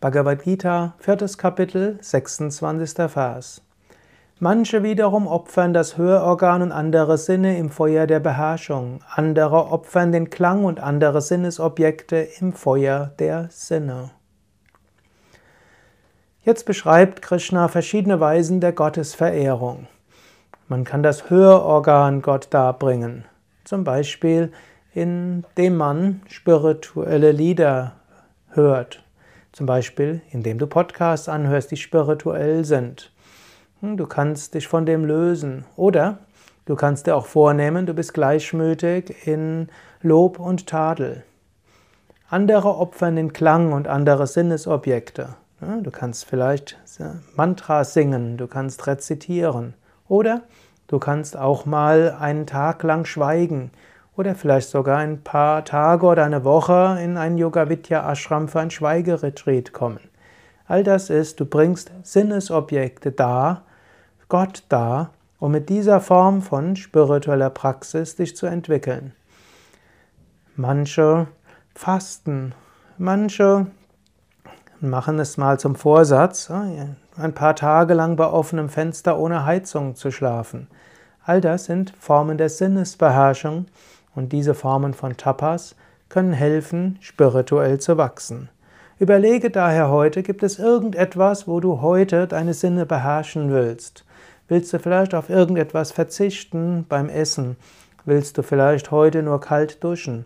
Bhagavad Gita, viertes Kapitel, 26. Vers. Manche wiederum opfern das Hörorgan und andere Sinne im Feuer der Beherrschung, andere opfern den Klang und andere Sinnesobjekte im Feuer der Sinne. Jetzt beschreibt Krishna verschiedene Weisen der Gottesverehrung. Man kann das Hörorgan Gott darbringen, zum Beispiel indem man spirituelle Lieder hört zum Beispiel, indem du Podcasts anhörst, die spirituell sind. Hm, du kannst dich von dem lösen. Oder du kannst dir auch vornehmen, du bist gleichmütig in Lob und Tadel. Andere opfern den Klang und andere Sinnesobjekte. Du kannst vielleicht Mantras singen, du kannst rezitieren. Oder du kannst auch mal einen Tag lang schweigen oder vielleicht sogar ein paar Tage oder eine Woche in ein Yoga Vidya Ashram für ein Schweigeretreat kommen. All das ist, du bringst Sinnesobjekte da, Gott da, um mit dieser Form von spiritueller Praxis dich zu entwickeln. Manche fasten, manche machen es mal zum Vorsatz, ein paar Tage lang bei offenem Fenster ohne Heizung zu schlafen. All das sind Formen der Sinnesbeherrschung, und diese Formen von Tapas können helfen, spirituell zu wachsen. Überlege daher heute, gibt es irgendetwas, wo du heute deine Sinne beherrschen willst? Willst du vielleicht auf irgendetwas verzichten beim Essen? Willst du vielleicht heute nur kalt duschen?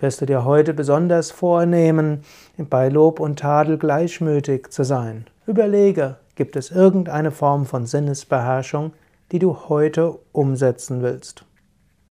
Wirst du dir heute besonders vornehmen, bei Lob und Tadel gleichmütig zu sein? Überlege, gibt es irgendeine Form von Sinnesbeherrschung, die du heute umsetzen willst?